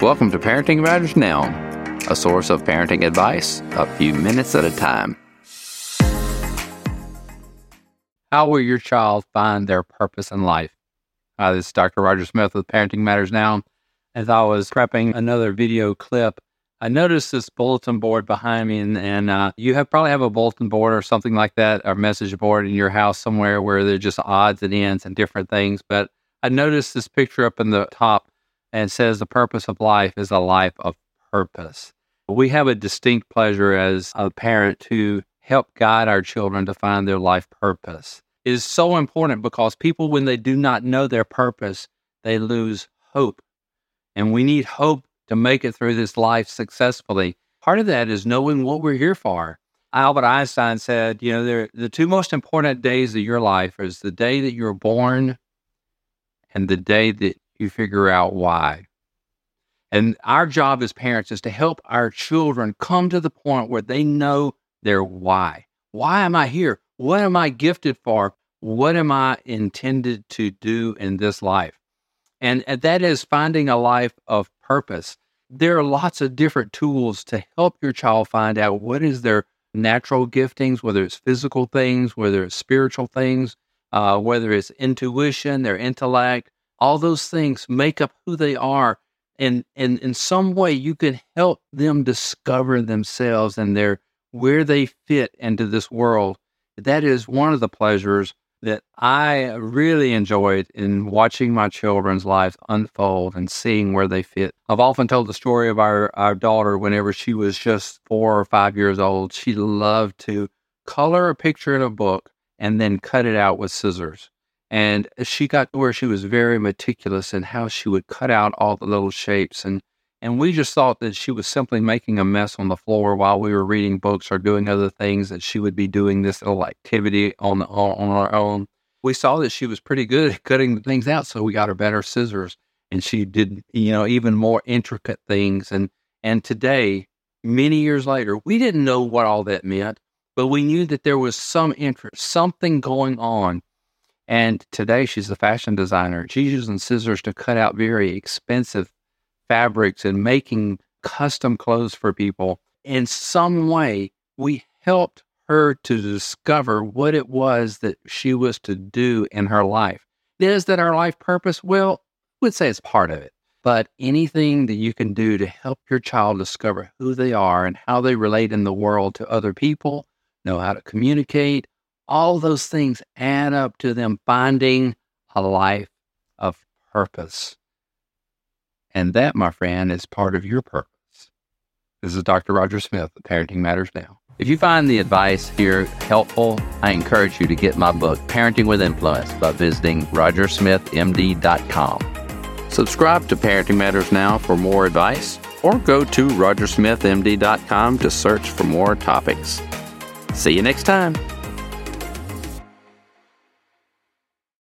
Welcome to Parenting Matters Now, a source of parenting advice a few minutes at a time. How will your child find their purpose in life? Uh, this is Dr. Roger Smith with Parenting Matters Now. As I was prepping another video clip, I noticed this bulletin board behind me, and, and uh, you have probably have a bulletin board or something like that, or message board in your house somewhere where they're just odds and ends and different things. But I noticed this picture up in the top and says the purpose of life is a life of purpose. We have a distinct pleasure as a parent to help guide our children to find their life purpose. It is so important because people, when they do not know their purpose, they lose hope. And we need hope to make it through this life successfully. Part of that is knowing what we're here for. Albert Einstein said, you know, the two most important days of your life is the day that you're born and the day that you figure out why. And our job as parents is to help our children come to the point where they know their why. Why am I here? What am I gifted for? What am I intended to do in this life? And, that is finding a life of purpose. There are lots of different tools to help your child find out what is their natural giftings, whether it's physical things, whether it's spiritual things, uh, whether it's intuition, their intellect, all those things make up who they are. And, and in some way, you can help them discover themselves and their where they fit into this world. That is one of the pleasures that I really enjoyed in watching my children's lives unfold and seeing where they fit. I've often told the story of our, our daughter whenever she was just four or five years old. She loved to color a picture in a book and then cut it out with scissors. And she got to where she was very meticulous in how she would cut out all the little shapes. And, and we just thought that she was simply making a mess on the floor while we were reading books or doing other things, that she would be doing this little activity on, on, on our own. We saw that she was pretty good at cutting things out, so we got her better scissors. And she did, you know, even more intricate things. And, and today, many years later, we didn't know what all that meant, but we knew that there was some interest, something going on and today she's a fashion designer. She's using scissors to cut out very expensive fabrics and making custom clothes for people. In some way, we helped her to discover what it was that she was to do in her life. Is that our life purpose? Well, I would say it's part of it. But anything that you can do to help your child discover who they are and how they relate in the world to other people, know how to communicate, all those things add up to them finding a life of purpose. And that, my friend, is part of your purpose. This is Dr. Roger Smith of Parenting Matters Now. If you find the advice here helpful, I encourage you to get my book, Parenting with Influence, by visiting rogersmithmd.com. Subscribe to Parenting Matters Now for more advice, or go to rogersmithmd.com to search for more topics. See you next time.